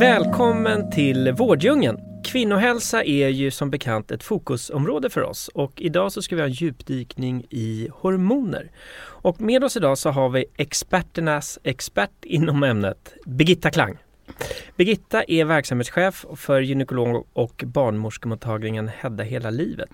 Välkommen till Vårddjungeln! Kvinnohälsa är ju som bekant ett fokusområde för oss och idag så ska vi ha en djupdykning i hormoner. Och med oss idag så har vi experternas expert inom ämnet, Birgitta Klang. Birgitta är verksamhetschef för gynekolog och barnmorskemottagningen Hedda hela livet.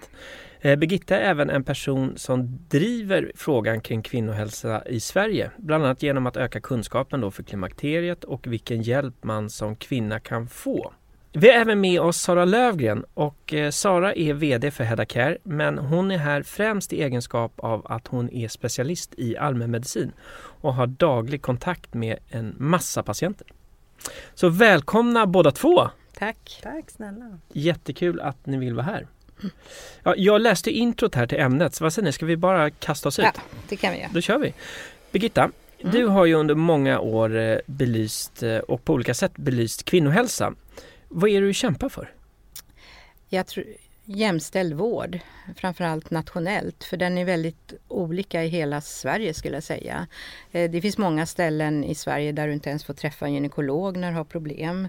Eh, Birgitta är även en person som driver frågan kring kvinnohälsa i Sverige, bland annat genom att öka kunskapen då för klimakteriet och vilken hjälp man som kvinna kan få. Vi har även med oss Sara Lövgren och eh, Sara är VD för Hedda Care men hon är här främst i egenskap av att hon är specialist i allmänmedicin och har daglig kontakt med en massa patienter. Så välkomna båda två! Tack! Tack snälla! Jättekul att ni vill vara här. Ja, jag läste introt här till ämnet, så vad säger ni, ska vi bara kasta oss ut? Ja, det kan vi göra. Då kör vi. Birgitta, mm. du har ju under många år eh, belyst eh, och på olika sätt belyst kvinnohälsa. Vad är det du kämpar för? Jag tror, jämställd vård, framförallt nationellt, för den är väldigt olika i hela Sverige skulle jag säga. Eh, det finns många ställen i Sverige där du inte ens får träffa en gynekolog när du har problem.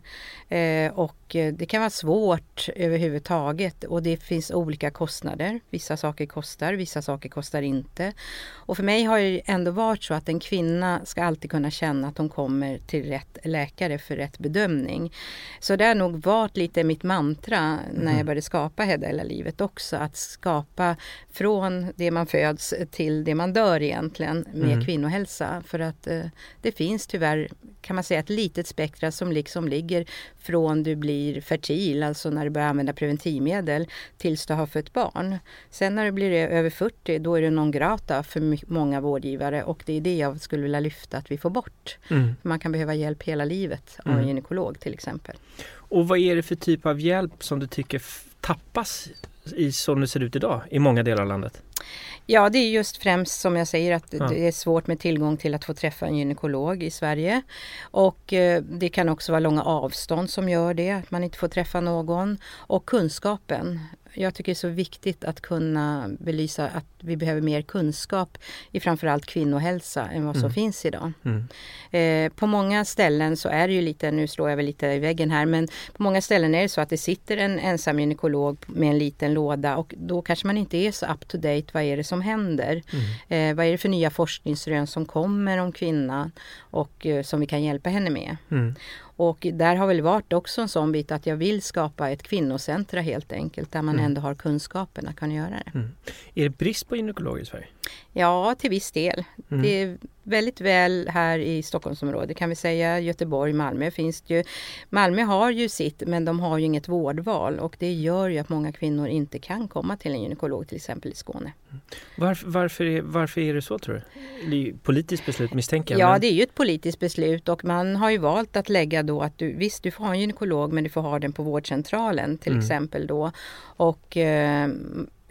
Eh, och eh, det kan vara svårt överhuvudtaget och det finns olika kostnader. Vissa saker kostar, vissa saker kostar inte. Och för mig har det ändå varit så att en kvinna ska alltid kunna känna att hon kommer till rätt läkare för rätt bedömning. Så det har nog varit lite mitt mantra när jag mm. började skapa Hedda hela livet också. Att skapa från det man föds till det man dör egentligen med mm. kvinnohälsa. För att eh, det finns tyvärr kan man säga ett litet spektra som liksom ligger från du blir fertil, alltså när du börjar använda preventivmedel, tills du har fött barn. Sen när du blir över 40 då är det non grata för många vårdgivare och det är det jag skulle vilja lyfta att vi får bort. Mm. Man kan behöva hjälp hela livet av en mm. gynekolog till exempel. Och vad är det för typ av hjälp som du tycker tappas i som det ser ut idag i många delar av landet? Ja, det är just främst som jag säger att ja. det är svårt med tillgång till att få träffa en gynekolog i Sverige. Och eh, det kan också vara långa avstånd som gör det, att man inte får träffa någon. Och kunskapen jag tycker det är så viktigt att kunna belysa att vi behöver mer kunskap i framförallt kvinnohälsa än vad som mm. finns idag. Mm. Eh, på många ställen så är det ju lite, nu slår jag väl lite i väggen här, men på många ställen är det så att det sitter en ensam gynekolog med en liten låda och då kanske man inte är så up to date. Vad är det som händer? Mm. Eh, vad är det för nya forskningsrön som kommer om kvinnan och eh, som vi kan hjälpa henne med? Och där har väl varit också en sån bit att jag vill skapa ett kvinnocentra helt enkelt där man mm. ändå har kunskaperna kan göra det. Mm. Är det brist på gynekologer i Sverige? Ja, till viss del. Mm. Det är väldigt väl här i Stockholmsområdet kan vi säga. Göteborg, Malmö finns det ju. Malmö har ju sitt men de har ju inget vårdval och det gör ju att många kvinnor inte kan komma till en gynekolog till exempel i Skåne. Varför, varför, är, varför är det så tror du? Politiskt beslut misstänker jag. Ja men... det är ju ett politiskt beslut och man har ju valt att lägga då att du visst du får ha en gynekolog men du får ha den på vårdcentralen till mm. exempel då. Och eh,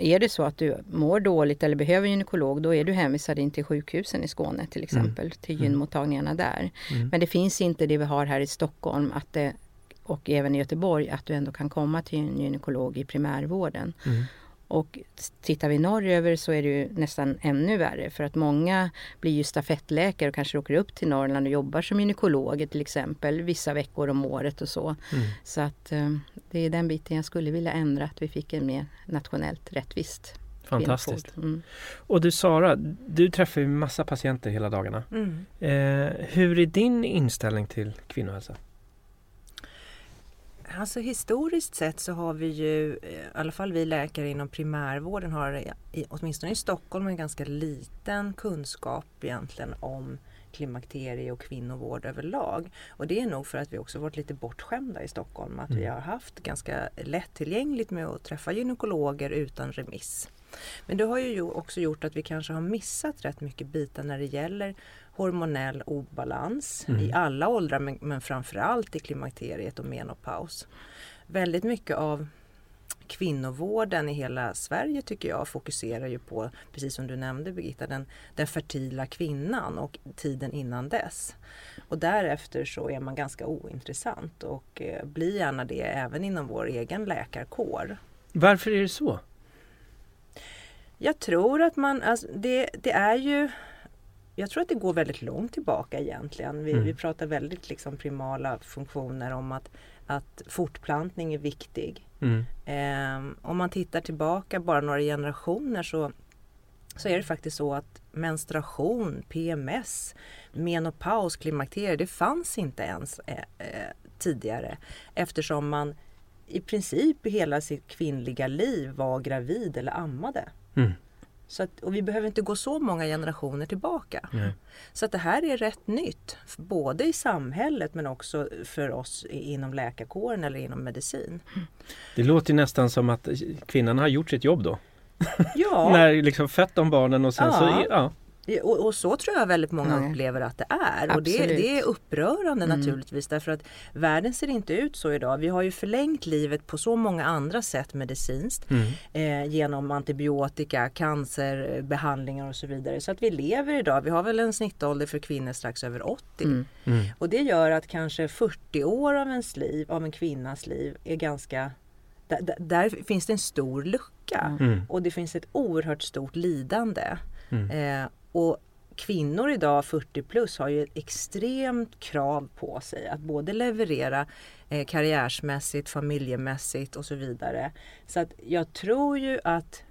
är det så att du mår dåligt eller behöver gynekolog då är du hänvisad in till sjukhusen i Skåne till mm. exempel, mm. till gynmottagningarna där. Mm. Men det finns inte det vi har här i Stockholm att det, och även i Göteborg att du ändå kan komma till en gynekolog i primärvården. Mm. Och tittar vi norröver så är det ju nästan ännu värre för att många blir ju stafettläkare och kanske åker upp till Norrland och jobbar som gynekologer till exempel vissa veckor om året och så. Mm. Så att eh, det är den biten jag skulle vilja ändra, att vi fick en mer nationellt rättvist Fantastiskt. Mm. Och du Sara, du träffar ju massa patienter hela dagarna. Mm. Eh, hur är din inställning till kvinnohälsa? Alltså historiskt sett så har vi ju, eh, i alla fall vi läkare inom primärvården har åtminstone i Stockholm en ganska liten kunskap egentligen om klimakterie och kvinnovård överlag. Och det är nog för att vi också varit lite bortskämda i Stockholm. Att mm. vi har haft ganska lättillgängligt med att träffa gynekologer utan remiss. Men det har ju också gjort att vi kanske har missat rätt mycket bitar när det gäller hormonell obalans mm. i alla åldrar men, men framförallt i klimakteriet och menopaus. Väldigt mycket av kvinnovården i hela Sverige tycker jag fokuserar ju på, precis som du nämnde Birgitta, den, den fertila kvinnan och tiden innan dess. Och därefter så är man ganska ointressant och eh, blir gärna det även inom vår egen läkarkår. Varför är det så? Jag tror att man, alltså, det, det är ju jag tror att det går väldigt långt tillbaka egentligen. Vi, mm. vi pratar väldigt liksom primala funktioner om att, att fortplantning är viktig. Mm. Eh, om man tittar tillbaka bara några generationer så, så är det faktiskt så att menstruation, PMS, menopaus, klimakterie, det fanns inte ens eh, eh, tidigare eftersom man i princip hela sitt kvinnliga liv var gravid eller ammade. Mm. Så att, och vi behöver inte gå så många generationer tillbaka. Mm. Så att det här är rätt nytt, både i samhället men också för oss inom läkarkåren eller inom medicin. Det låter nästan som att kvinnan har gjort sitt jobb då. Ja. När liksom fött de barnen och sen ja. så... Ja. Och, och, så tror jag väldigt många mm. upplever att det är. Absolut. Och det, det, är upprörande mm. naturligtvis därför att världen ser inte ut så idag. Vi har ju förlängt livet på så många andra sätt medicinskt mm. eh, genom antibiotika, cancerbehandlingar och så vidare. Så att vi lever idag, vi har väl en snittålder för kvinnor strax över 80. Mm. Mm. Och det gör att kanske 40 år av ens liv, av en kvinnas liv är ganska där, där finns det en stor lucka mm. och det finns ett oerhört stort lidande. Eh, och kvinnor idag 40 plus har ju ett extremt krav på sig att både leverera eh, karriärsmässigt, familjemässigt och så vidare. Så att jag tror ju att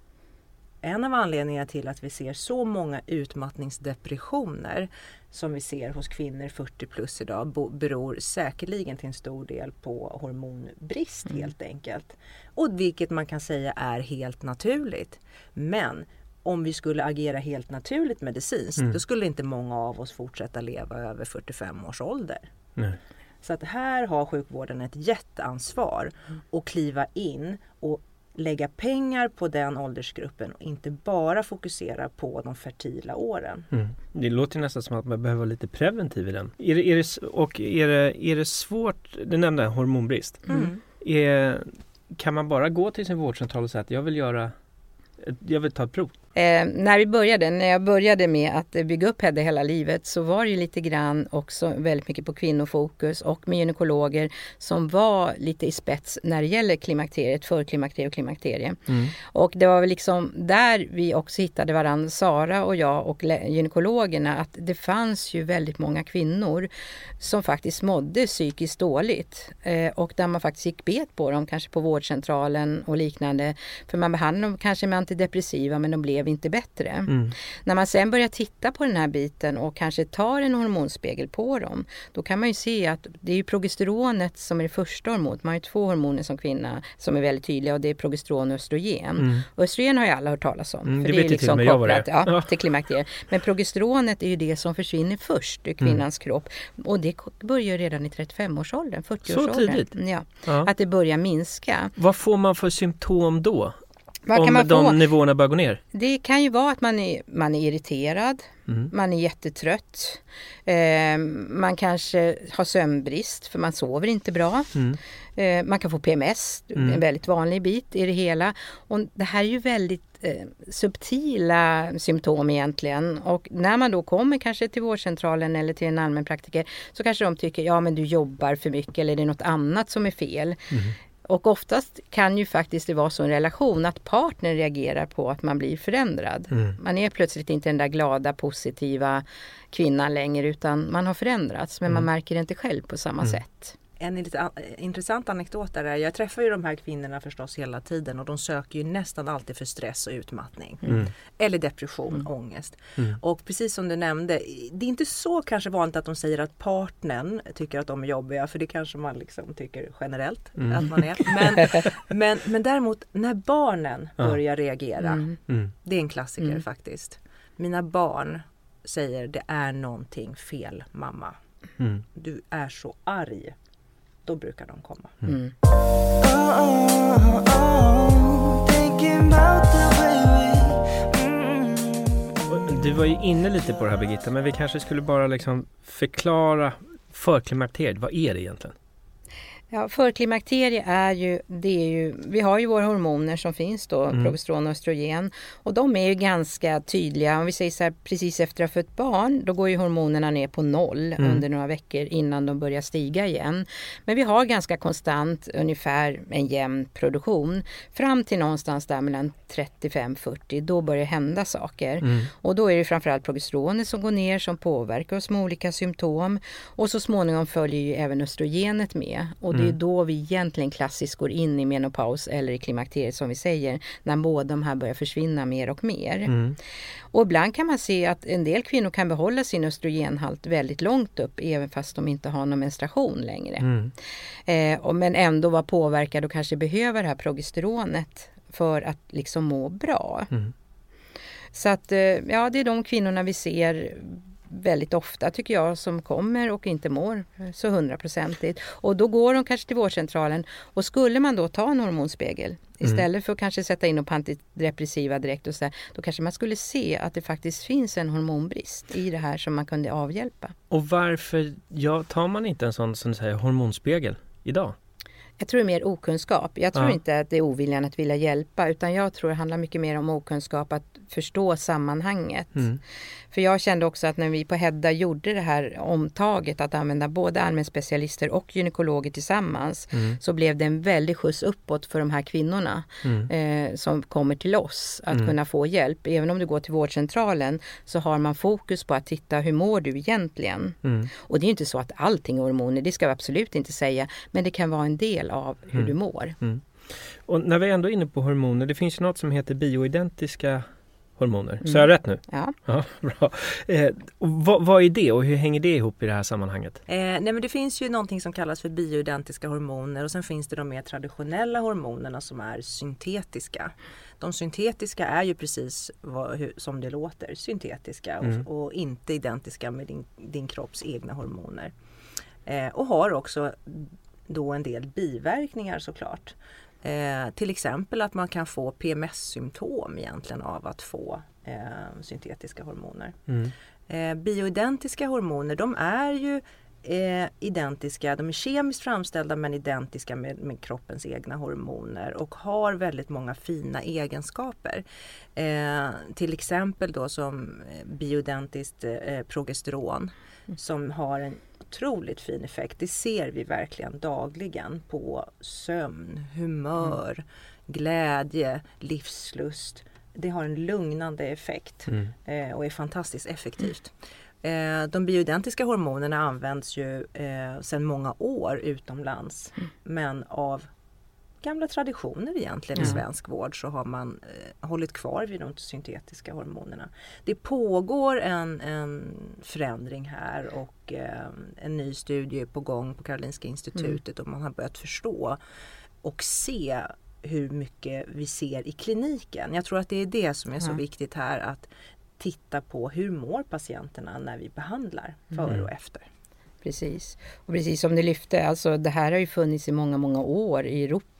en av anledningarna till att vi ser så många utmattningsdepressioner som vi ser hos kvinnor 40 plus idag beror säkerligen till en stor del på hormonbrist mm. helt enkelt. Och vilket man kan säga är helt naturligt. Men om vi skulle agera helt naturligt medicinskt mm. då skulle inte många av oss fortsätta leva över 45 års ålder. Nej. Så att här har sjukvården ett jätteansvar mm. att kliva in och lägga pengar på den åldersgruppen och inte bara fokusera på de fertila åren. Mm. Det låter nästan som att man behöver vara lite preventiv i den. Är det, är det, och är det, är det svårt, du nämnde hormonbrist. Mm. Är, kan man bara gå till sin vårdcentral och säga att jag vill göra jag vill ta ett prov. Eh, när vi började, när jag började med att bygga upp Hedde hela livet så var det lite grann också väldigt mycket på kvinnofokus och med gynekologer som var lite i spets när det gäller klimakteriet, förklimakterie och klimakterie. Mm. Och det var väl liksom där vi också hittade varandra, Sara och jag och gynekologerna, att det fanns ju väldigt många kvinnor som faktiskt mådde psykiskt dåligt eh, och där man faktiskt gick bet på dem, kanske på vårdcentralen och liknande. För man behandlade dem kanske med antidepressiva men de blev blev inte bättre. Mm. När man sen börjar titta på den här biten och kanske tar en hormonspegel på dem, då kan man ju se att det är progesteronet som är det första hormonet. Man har ju två hormoner som kvinna som är väldigt tydliga och det är progesteron och östrogen. Mm. Och östrogen har ju alla hört talas om. Mm, för det, det är liksom till kopplat ja, ja. till klimakteriet. Men progesteronet är ju det som försvinner först i kvinnans mm. kropp. Och det börjar redan i 35-årsåldern, 40-årsåldern. Så tidigt? Ja, ja. Att det börjar minska. Vad får man för symptom då? Vad om de få? nivåerna börjar gå ner? Det kan ju vara att man är, man är irriterad, mm. man är jättetrött, eh, man kanske har sömnbrist för man sover inte bra. Mm. Eh, man kan få PMS, mm. en väldigt vanlig bit i det hela. Och det här är ju väldigt eh, subtila symptom egentligen. Och när man då kommer kanske till vårdcentralen eller till en allmänpraktiker så kanske de tycker ja men du jobbar för mycket eller det är något annat som är fel. Och oftast kan ju faktiskt det vara så i en relation att partnern reagerar på att man blir förändrad. Mm. Man är plötsligt inte den där glada, positiva kvinnan längre utan man har förändrats men mm. man märker det inte själv på samma mm. sätt en lite intressant anekdot där är, jag träffar ju de här kvinnorna förstås hela tiden och de söker ju nästan alltid för stress och utmattning. Mm. Eller depression, mm. ångest. Mm. Och precis som du nämnde, det är inte så kanske vanligt att de säger att partnern tycker att de är jobbiga för det kanske man liksom tycker generellt mm. att man är. Men, men, men däremot när barnen ja. börjar reagera, mm. Mm. det är en klassiker faktiskt. Mina barn säger det är någonting fel mamma. Du är så arg då brukar de komma. Mm. mm. Du Du var ju inne lite på det här Birgitta, men vi kanske skulle bara liksom förklara förklimakteriet. Vad är det egentligen? Ja, förklimakterie är ju, det är ju, vi har ju våra hormoner som finns då, mm. progesteron och östrogen. Och de är ju ganska tydliga. Om vi säger så här, precis efter att ha fött barn, då går ju hormonerna ner på noll mm. under några veckor innan de börjar stiga igen. Men vi har ganska konstant ungefär en jämn produktion. Fram till någonstans där mellan 35-40, då börjar det hända saker. Mm. Och då är det framförallt progesteronet som går ner som påverkar oss med olika symptom. Och så småningom följer ju även östrogenet med. Och det är mm. då vi egentligen klassiskt går in i menopaus eller i klimakteriet som vi säger. När båda de här börjar försvinna mer och mer. Mm. Och ibland kan man se att en del kvinnor kan behålla sin östrogenhalt väldigt långt upp även fast de inte har någon menstruation längre. Mm. Eh, och, men ändå vara påverkade och kanske behöver det här progesteronet för att liksom må bra. Mm. Så att eh, ja, det är de kvinnorna vi ser väldigt ofta tycker jag som kommer och inte mår så hundraprocentigt. Och då går de kanske till vårdcentralen och skulle man då ta en hormonspegel mm. istället för att kanske sätta in på antidepressiva direkt och så där, då kanske man skulle se att det faktiskt finns en hormonbrist i det här som man kunde avhjälpa. Och varför ja, tar man inte en sån som säger, hormonspegel idag? Jag tror det är mer okunskap. Jag tror ja. inte att det är oviljan att vilja hjälpa utan jag tror det handlar mycket mer om okunskap att förstå sammanhanget. Mm. För jag kände också att när vi på Hedda gjorde det här omtaget att använda både allmänspecialister och gynekologer tillsammans mm. så blev det en väldig skjuts uppåt för de här kvinnorna mm. eh, som kommer till oss att mm. kunna få hjälp. Även om du går till vårdcentralen så har man fokus på att titta hur mår du egentligen? Mm. Och det är inte så att allting är hormoner, det ska vi absolut inte säga. Men det kan vara en del av hur mm. du mår. Och när vi ändå är inne på hormoner, det finns något som heter bioidentiska hormoner. Mm. Så jag rätt nu? Ja. ja bra. Eh, vad, vad, är det och hur hänger det ihop i det här sammanhanget? Eh, nej men det finns ju någonting som kallas för bioidentiska hormoner och sen finns det de mer traditionella hormonerna som är syntetiska. De syntetiska är ju precis vad, hur, som det låter, syntetiska mm. och, och, inte identiska med din, din kropps egna hormoner. Eh, och har också då en del biverkningar såklart. Eh, till exempel att man kan få PMS-symptom egentligen av att få eh, syntetiska hormoner. Mm. Eh, bioidentiska hormoner de är ju eh, identiska, de är kemiskt framställda men identiska med, med, kroppens egna hormoner och har väldigt många fina egenskaper. Eh, till exempel då som eh, bioidentiskt progesteron mm. som har en otroligt fin effekt. Det ser vi verkligen dagligen på sömn, humör, mm. glädje, livslust. Det har en lugnande effekt mm. eh, och är fantastiskt effektivt. Eh, de bioidentiska hormonerna används ju eh, sedan många år utomlands mm. men av gamla traditioner egentligen i svensk vård så har man eh, hållit kvar vid de syntetiska hormonerna. Det pågår en, en förändring här och eh, en ny studie är på gång på Karolinska institutet mm. och man har börjat förstå och se hur mycket vi ser i kliniken. Jag tror att det är det som är så viktigt här att titta på hur mår patienterna när vi behandlar före mm. och efter. Precis. Och precis som du lyfte, alltså det här har ju funnits i många, många år i Europa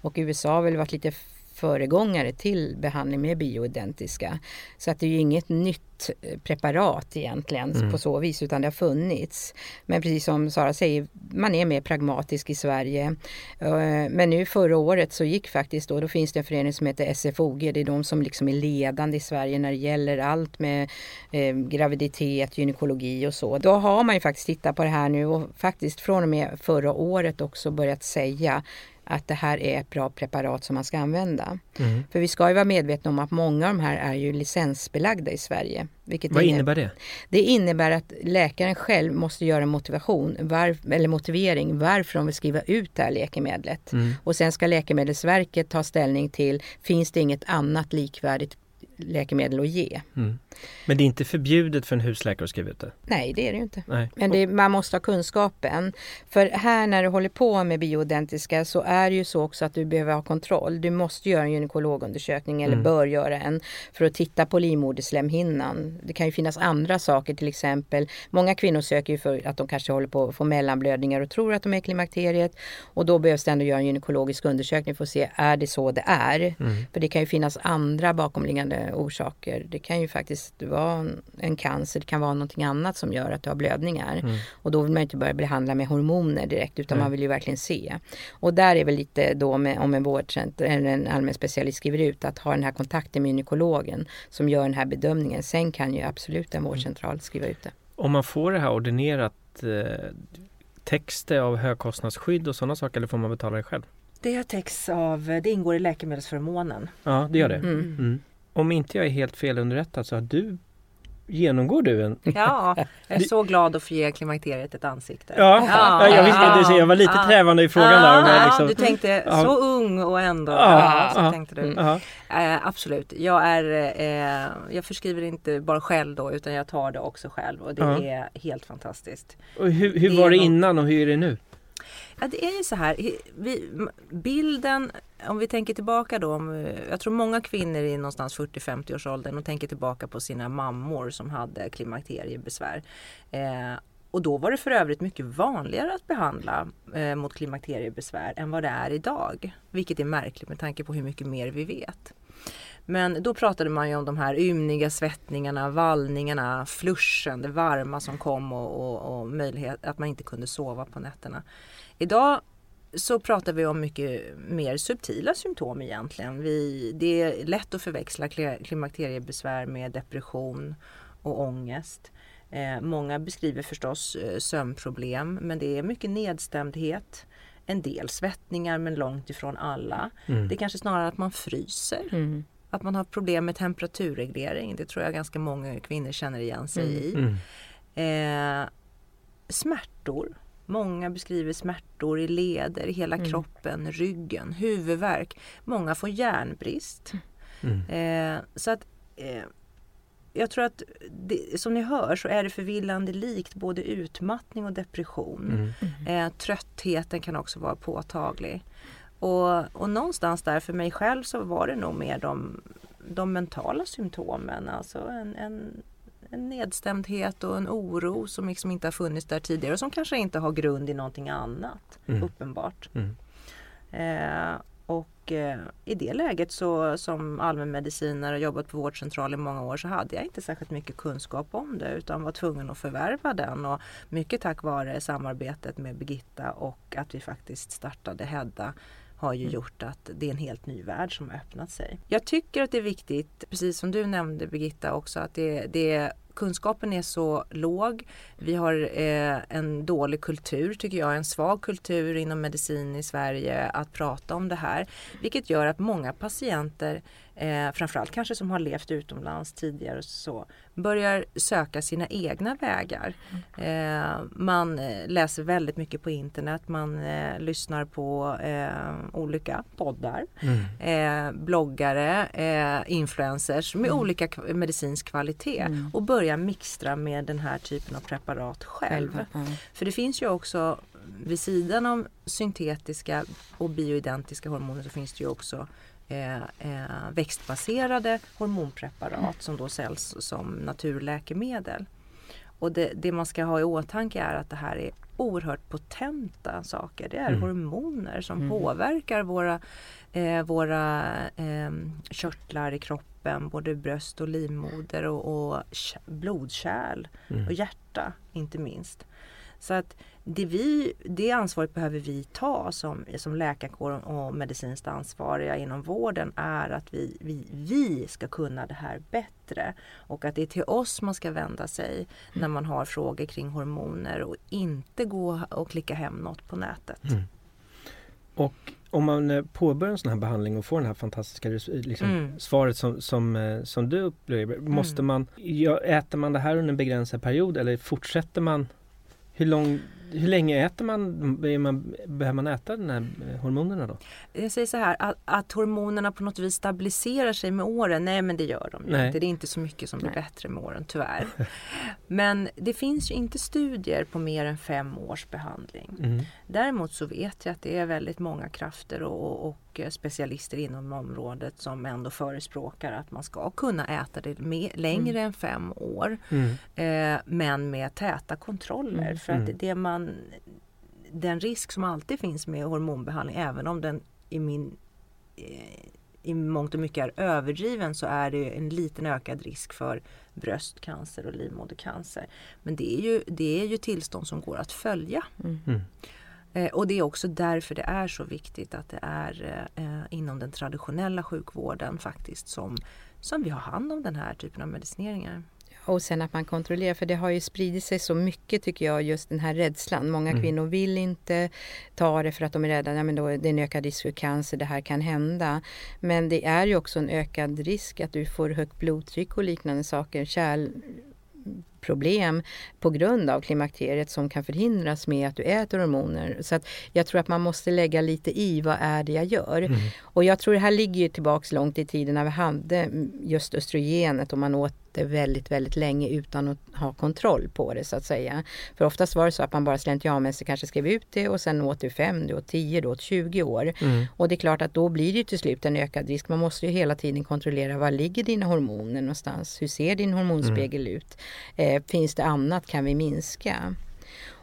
och USA har väl varit lite föregångare till behandling med bioidentiska. Så att det är ju inget nytt eh, preparat egentligen mm. på så vis utan det har funnits. Men precis som Sara säger, man är mer pragmatisk i Sverige. Eh, men nu förra året så gick faktiskt då, då finns det en förening som heter SFOG, det är de som liksom är ledande i Sverige när det gäller allt med eh, graviditet, gynekologi och så. Då har man ju faktiskt tittat på det här nu och faktiskt från och med förra året också börjat säga att det här är ett bra preparat som man ska använda. Mm. För vi ska ju vara medvetna om att många av de här är ju licensbelagda i Sverige. Vad innebär det? Det innebär att läkaren själv måste göra motivation, var, eller motivering varför de vill skriva ut det här läkemedlet. Mm. Och sen ska Läkemedelsverket ta ställning till, finns det inget annat likvärdigt läkemedel att ge. Mm. Men det är inte förbjudet för en husläkare att skriva ut det? Nej, det är det ju inte. Nej. Men det, man måste ha kunskapen. För här när du håller på med bioidentiska så är det ju så också att du behöver ha kontroll. Du måste göra en gynekologundersökning eller mm. bör göra en för att titta på livmoderslemhinnan. Det kan ju finnas andra saker till exempel. Många kvinnor söker ju för att de kanske håller på att få mellanblödningar och tror att de är klimakteriet. Och då behövs det ändå göra en gynekologisk undersökning för att se, är det så det är? Mm. För det kan ju finnas andra bakomliggande orsaker. Det kan ju faktiskt vara en cancer, det kan vara någonting annat som gör att du har blödningar. Mm. Och då vill man inte börja behandla med hormoner direkt utan Nej. man vill ju verkligen se. Och där är väl lite då med, om en vårdcenter eller en allmän specialist skriver ut att ha den här kontakten med gynekologen som gör den här bedömningen. Sen kan ju absolut en vårdcentral skriva ut det. Om man får det här ordinerat eh, täcks det av högkostnadsskydd och sådana saker eller får man betala det själv? Det täcks av, det ingår i läkemedelsförmånen. Ja, det gör det. Mm. Mm. Om inte jag är helt felunderrättad så har du Genomgår du en... Ja, jag är så glad att få ge klimakteriet ett ansikte. Ja, ja, jag, visste, ja, jag var lite ja. trävande i frågan där. Ja, liksom... Du tänkte så ung och ändå... Så tänkte du. Eh, absolut. Jag, är, eh, jag förskriver inte bara själv då utan jag tar det också själv och det är helt fantastiskt. Och hur hur var det innan och hur är det nu? Ja, det är ju så här. Vi, bilden, om vi tänker tillbaka då. Om, jag tror många kvinnor i någonstans 40-50 års åldern och tänker tillbaka på sina mammor som hade klimakteriebesvär. Eh, och då var det för övrigt mycket vanligare att behandla eh, mot klimakteriebesvär än vad det är idag. Vilket är märkligt med tanke på hur mycket mer vi vet. Men då pratade man ju om de här ymniga svettningarna, vallningarna, fluschen, det varma som kom och, och, och möjlighet att man inte kunde sova på nätterna. Idag så pratar vi om mycket mer subtila symptom egentligen. Vi, det är lätt att förväxla kli- klimakteriebesvär med depression och ångest. Eh, många beskriver förstås eh, sömnproblem men det är mycket nedstämdhet. En del svettningar men långt ifrån alla. Mm. Det är kanske snarare att man fryser. Mm. Att man har problem med temperaturreglering. Det tror jag ganska många kvinnor känner igen sig i. Mm. Eh, smärtor. Många beskriver smärtor i leder, i hela Mm. kroppen, ryggen, huvudvärk. Många får järnbrist. Mm. Eh, så att eh, jag tror att det, som ni hör så är det förvillande likt både utmattning och depression. Mm. Eh, tröttheten kan också vara påtaglig. Och, och någonstans där för mig själv så var det nog mer de, de mentala symptomen. Alltså en, en, en nedstämdhet och en oro som liksom inte har funnits där tidigare och som kanske inte har grund i någonting annat. Mm. Uppenbart. Mm. Eh, och eh, i det läget så som allmänmedicinare och jobbat på vårdcentral i många år så hade jag inte särskilt mycket kunskap om det utan var tvungen att förvärva den. Och mycket tack vare samarbetet med Birgitta och att vi faktiskt startade Hedda har ju gjort att det är en helt ny värld som har öppnat sig. Jag tycker att det är viktigt, precis som du nämnde Birgitta också, att det, det kunskapen är så låg. Vi har eh, en dålig kultur tycker jag, en svag kultur inom medicin i Sverige att prata om det här. Vilket gör att många patienter, eh, framförallt kanske som har levt utomlands tidigare, och så, börjar söka sina egna vägar. Eh, man eh, läser väldigt mycket på internet, man eh, lyssnar på eh, olika poddar Mm. eh, bloggare, eh, influencers med olika k- medicinsk kvalitet Mm. och börja mixtra med den här typen av preparat själv. För det finns ju också vid sidan av syntetiska och bioidentiska hormoner så finns det ju också eh, eh, växtbaserade hormonpreparat som då säljs som naturläkemedel. Och det, det man ska ha i åtanke är att det här är oerhört potenta saker. Det är Mm. hormoner som Mm. påverkar våra, eh, våra eh, körtlar i kroppen, både bröst och livmoder och, och blodkärl Mm. och hjärta inte minst. Så att det, vi, det ansvaret behöver vi ta som, som läkarkår och medicinskt ansvariga inom vården är att vi, vi, vi ska kunna det här bättre och att det är till oss man ska vända sig när man har frågor kring hormoner och inte gå och klicka hem något på nätet. Mm. Och om man eh, påbörjar en sån här behandling och får den här fantastiska liksom, Mm. svaret som, som, eh, som du upplever, måste man, ja, äter man det här under en begränsad period eller fortsätter man? Hur, lång, hur länge äter man, man, behöver man äta de här eh, hormonerna då? Jag säger så här, att, att hormonerna på något vis stabiliserar sig med åren, nej men det gör de ju inte. Det är inte så mycket som blir Nej. bättre med åren, tyvärr. Men det finns ju inte studier på mer än fem års behandling. Mm. Däremot så vet jag att det är väldigt många krafter och, och specialister inom området som ändå förespråkar att man ska kunna äta det med, längre än fem år. Mm. Eh, men med täta kontroller. Mm. För att Mm. det man, den risk som alltid finns med hormonbehandling, även om den i min, eh, i mångt och mycket är överdriven så är det en liten ökad risk för bröstcancer och livmodercancer. Men det är ju, det är ju tillstånd som går att följa. Mm. Eh, och det är också därför det är så viktigt att det är eh, inom den traditionella sjukvården faktiskt som, som vi har hand om den här typen av medicineringar. Och sen att man kontrollerar, för det har ju spridit sig så mycket tycker jag, just den här rädslan. Många Mm. kvinnor vill inte ta det för att de är rädda, ja, men då är det en ökad risk för cancer, det här kan hända. Men det är ju också en ökad risk att du får högt blodtryck och liknande saker, kärlproblem på grund av klimakteriet som kan förhindras med att du äter hormoner. Så att jag tror att man måste lägga lite i, vad är det jag gör? Mm. Och jag tror det här ligger ju tillbaks långt i tiden när vi hade just östrogenet och man åt det väldigt, väldigt länge utan att ha kontroll på det så att säga. För oftast var det så att man bara slentrianmässigt kanske skrev ut det och sen åt du 5, du åt 10, du åt 20 år. Mm. Och det är klart att då blir det till slut en ökad risk. Man måste ju hela tiden kontrollera var ligger dina hormoner någonstans? Hur ser din hormonspegel ut? Eh, finns det annat? Kan vi minska?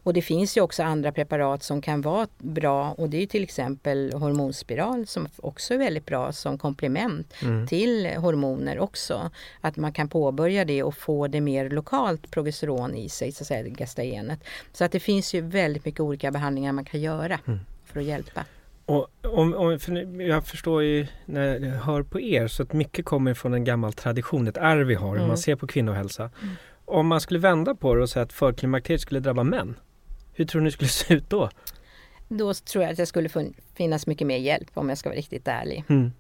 Och det finns ju också andra preparat som kan vara bra och det är till exempel hormonspiral som också är väldigt bra som komplement Mm. till hormoner också. Att man kan påbörja det och få det mer lokalt progesteron i sig, så att säga, gestagenet. Så att det finns ju väldigt mycket olika behandlingar man kan göra Mm. för att hjälpa. Och om, om, för jag förstår ju när jag hör på er så att mycket kommer från en gammal tradition, ett arv vi har, hur Mm. man ser på kvinnohälsa. Mm. Om man skulle vända på det och säga att förklimakteriet skulle drabba män, hur tror ni det skulle se ut då? Då tror jag att det skulle finnas mycket mer hjälp om jag ska vara riktigt ärlig. Mm.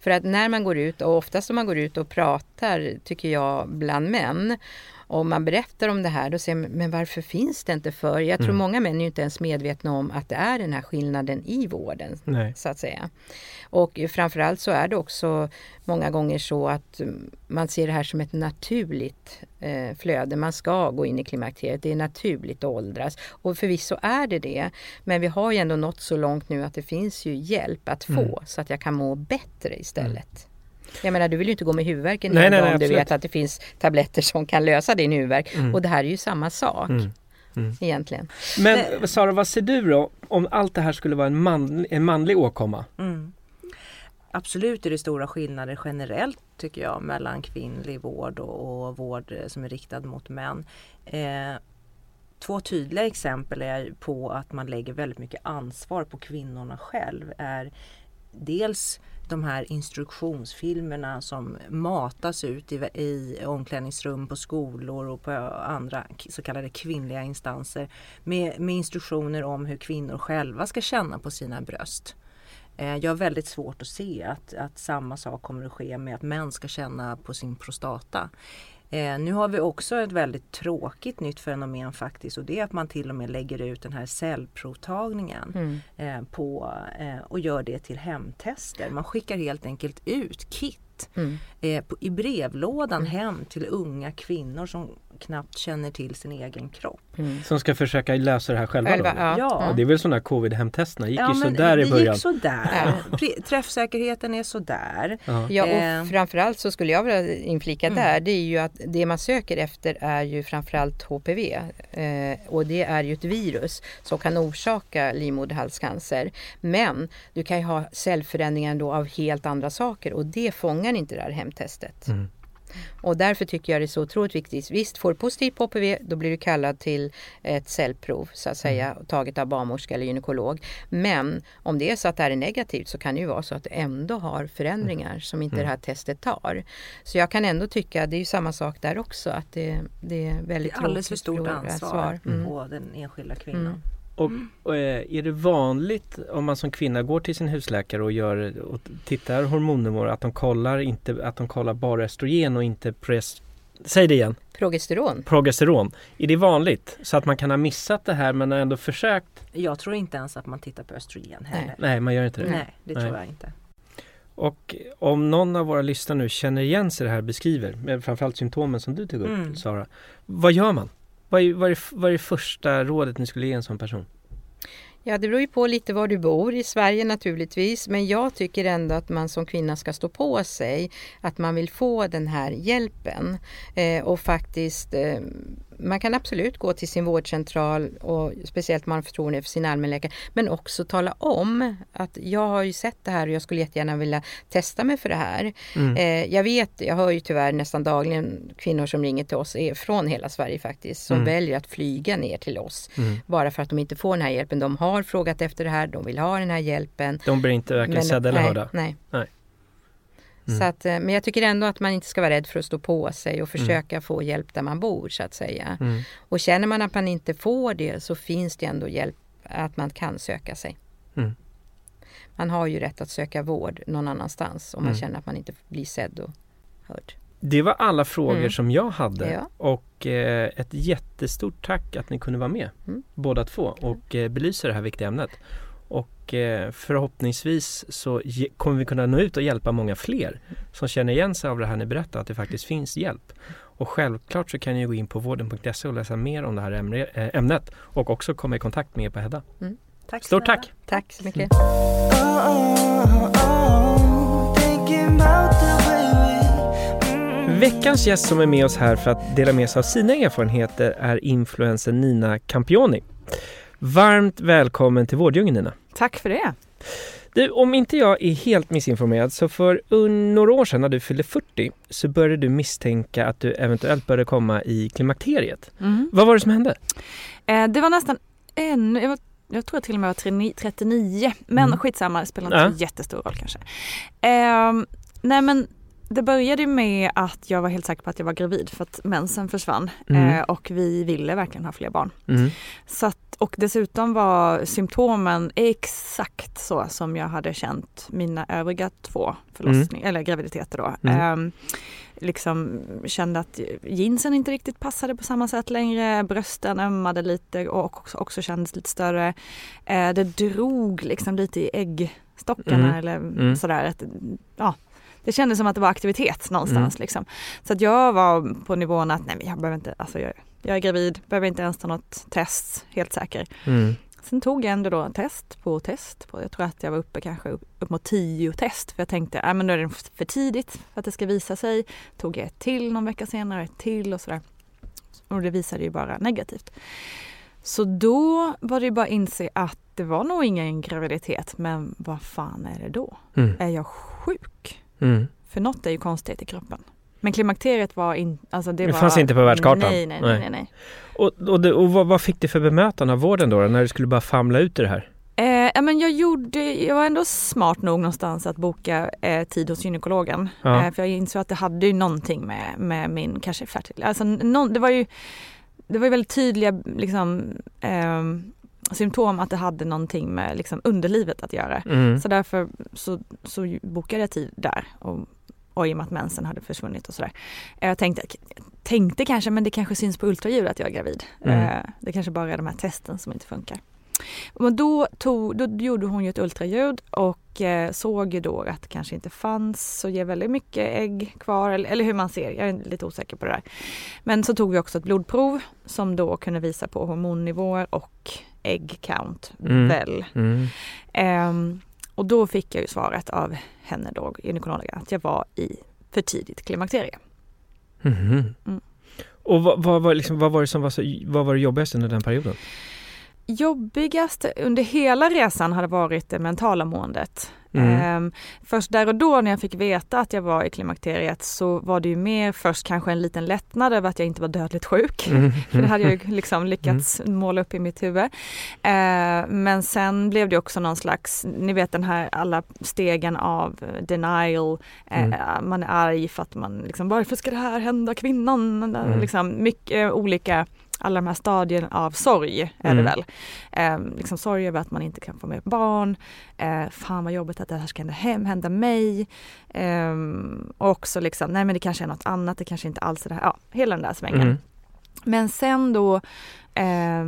För att när man går ut och oftast om man går ut och pratar tycker jag bland män och man berättar om det här då säger man, men varför finns det inte för? Jag tror Mm. många män är inte ens medvetna om att det är den här skillnaden i vården Nej. så att säga. Och framförallt så är det också många gånger så att mm, man ser det här som ett naturligt eh, flöde. Man ska gå in i klimakteriet, det är naturligt att åldras. Och förvisso är det det. Men vi har ju ändå nått så långt nu att det finns ju hjälp att få Mm. så att jag kan må bättre istället. Jag menar du vill ju inte gå med huvudvärk en Nej, nej, nej, om du vet att det finns tabletter som kan lösa din huvudvärk. Mm. Och det här är ju samma sak Mm. egentligen. Men Sara, vad ser du då om allt det här skulle vara en, man, en manlig åkomma? Mm. Absolut är det stora skillnader generellt tycker jag mellan kvinnlig vård och, och vård eh, som är riktad mot män. Eh, två tydliga exempel är på att man lägger väldigt mycket ansvar på kvinnorna själv. är Dels de här instruktionsfilmerna som matas ut i, i omklädningsrum på skolor och på andra så kallade kvinnliga instanser med, med instruktioner om hur kvinnor själva ska känna på sina bröst. Eh, jag har väldigt svårt att se att, att samma sak kommer att ske med att män ska känna på sin prostata. Eh, nu har vi också ett väldigt tråkigt nytt fenomen faktiskt och det är att man till och med lägger ut den här cellprovtagningen Mm. eh, på, eh, och gör det till hemtester. Man skickar helt enkelt ut kit Mm. eh, på, i brevlådan hem till unga kvinnor som knappt känner till sin egen kropp. Mm. Som ska försöka lösa det här själva? Själva, då? ja. Ja. Ja, det är väl sådana här covid-hemtesterna, gick ju men sådär i det början. gick sådär. Ja. Träffsäkerheten är sådär. Ja. Ja, Eh. och framförallt så skulle jag vilja inflika Mm. där, det är ju att det man söker efter är ju framförallt HPV. Eh, och det är ju ett virus som kan orsaka livmoderhalscancer. Men du kan ju ha cellförändringar då av helt andra saker och det fångar inte det här hemtestet. Mm. Och därför tycker jag det är så otroligt viktigt. Visst, får du positivt på HPV då blir du kallad till ett cellprov så att säga, taget av barnmorska eller gynekolog. Men om det är så att det här är negativt så kan det ju vara så att du ändå har förändringar som inte det här testet tar. Så jag kan ändå tycka, det är ju samma sak där också, att det, det är Det väldigt är alldeles för stort ansvar Mm. på den enskilda kvinnan. Mm. Och, och eh, är det vanligt om man som kvinna går till sin husläkare och, gör, och tittar hormonnivåer att de kollar, inte, att de kollar bara östrogen och inte pres, Säg det igen, Progesteron. progesteron. Är det vanligt? Så att man kan ha missat det här men har ändå försökt? Jag tror inte ens att man tittar på östrogen heller. Nej, man gör inte det. Nej, det Nej. tror jag inte. Och om någon av våra lyssnare nu känner igen sig det här beskriver, med framförallt symptomen som du tog upp Mm. Sara. Vad gör man? Vad är, vad, är, vad är det första rådet ni skulle ge en sån person? Ja, det beror ju på lite var du bor i Sverige naturligtvis. Men jag tycker ändå att man som kvinna ska stå på sig. Att man vill få den här hjälpen. Eh, och faktiskt eh, man kan absolut gå till sin vårdcentral och speciellt om man har förtroende för sin allmänläkare. Men också tala om att jag har ju sett det här och jag skulle jättegärna vilja testa mig för det här. Mm. Eh, jag vet, jag hör ju tyvärr nästan dagligen kvinnor som ringer till oss från hela Sverige faktiskt. Som Mm. väljer att flyga ner till oss. Mm. Bara för att de inte får den här hjälpen. De har frågat efter det här, de vill ha den här hjälpen. De blir inte varken sedda eller hörda. Nej. Nej. Mm. Så att, eh, men jag tycker ändå att man inte ska vara rädd för att stå på sig och försöka få hjälp där man bor så att säga. Mm. Och känner man att man inte får det så finns det ändå hjälp att man kan söka sig. Mm. Man har ju rätt att söka vård någon annanstans om man Mm. känner att man inte blir sedd och hörd. Det var alla frågor Mm. som jag hade Ja. och eh, ett jättestort tack att ni kunde vara med Mm. båda två och eh, belysa det här viktiga ämnet. Och eh, förhoppningsvis så kommer vi kunna nå ut och hjälpa många fler som känner igen sig av det här ni berättar, att det faktiskt finns hjälp. Och självklart så kan ni gå in på vården.se och läsa mer om det här äh, ämnet och också komma i kontakt med er på Hedda. Tack Stort tack! Tack så mycket. Veckans gäst som är med oss här för att dela med sig av sina erfarenheter är influensen Nina Campioni. Varmt välkommen till Vårdjungeln Nina. Tack för det. Du, om inte jag är helt missinformerad så för några år sedan när du fyllde 40 så började du misstänka att du eventuellt började komma i klimakteriet. Vad var det som hände? Eh, det var nästan ännu, jag, var, jag tror jag till och med var 39, 39 men Mm. skitsamma, det spelar inte Ja. så jättestor roll kanske. Eh, nej men det började med att jag var helt säker på att jag var gravid för att mensen försvann Mm. eh, och vi ville verkligen ha fler barn. Mm. Så att, och dessutom var symptomen exakt så som jag hade känt mina övriga två förlossningar, eller graviditeter då. Mm. Ehm, liksom kände att jeansen inte riktigt passade på samma sätt längre, brösten ömmade lite och också, också kändes lite större. Eh, det drog liksom lite i äggstockarna Mm. eller Mm. sådär. Att, ja, det kändes som att det var aktivitet någonstans. Liksom. Så att jag var på nivån att nej men jag behöver inte, alltså jag, jag är gravid, behöver inte ens ta något test, helt säker. Mm. Sen tog jag ändå då test på test. På, jag tror att jag var uppe kanske upp, upp mot tio test. För jag tänkte, äh, men nu är det för tidigt för att det ska visa sig. Tog jag ett till någon vecka senare, ett till och sådär. Och det visade ju bara negativt. Så då var det ju bara att inse att det var nog ingen graviditet. Men vad fan är det då? Mm. Är jag sjuk? Mm. För något är ju konstigt i kroppen. Men klimakteriet var inte, alltså det, Det var, fanns inte på världskartan? Nej, nej, Nej. nej. nej. Och, och, det, och vad, vad fick du för bemötande av vården då, när du skulle bara famla ut i det här? Eh, men jag, gjorde, jag var ändå smart nog någonstans att boka eh, tid hos gynekologen. Ja. Eh, för jag insåg att det hade ju någonting med, med min kanske fertil... Alltså, någon, det var ju det var ju väldigt tydliga liksom, ehm, symptom att det hade någonting med liksom, underlivet att göra. Mm. Så därför så, så bokade jag tid där. Och, och i och med att mensen hade försvunnit och sådär. Eh, Jag tänkte, tänkte kanske, men det kanske syns på ultraljud att jag är gravid. Mm. Eh, Det kanske bara är de här testen som inte funkar. Men då, tog, då gjorde hon ju ett ultraljud och eh, såg ju då att det kanske inte fanns så ger väldigt mycket ägg kvar eller, eller hur man ser, jag är lite osäker på det där. Men så tog vi också ett blodprov som då kunde visa på hormonnivåer och ägg count Mm. väl. Mm. Ehm, och då fick jag ju svaret av henne då, gynekologen, att jag var i för tidigt klimakterie. Mhm. Mm. Och vad, vad, var liksom, vad var det som var så, vad var det jobbigaste under den perioden? Jobbigast under hela resan hade varit det mentala måendet. Mm. Ehm, först där och då när jag fick veta att jag var i klimakteriet så var det ju mer först kanske en liten lättnad över att jag inte var dödligt sjuk. Mm. För det hade jag ju liksom lyckats måla upp i mitt huvud. Eh, men sen blev det också någon slags, ni vet den här alla stegen av denial. Eh, Mm. Man är arg för att man liksom, varför ska det här hända kvinnan? Mm. Liksom mycket olika, alla de här stadierna av sorg är Mm. det väl. Eh, liksom sorg över att man inte kan få med barn. Eh, fan vad jobbigt att det här ska hända, hem, hända mig. Eh, och också liksom, nej men det kanske är något annat, det kanske inte alls är det här. Ja, hela den där svängen. Mm. Men sen då eh,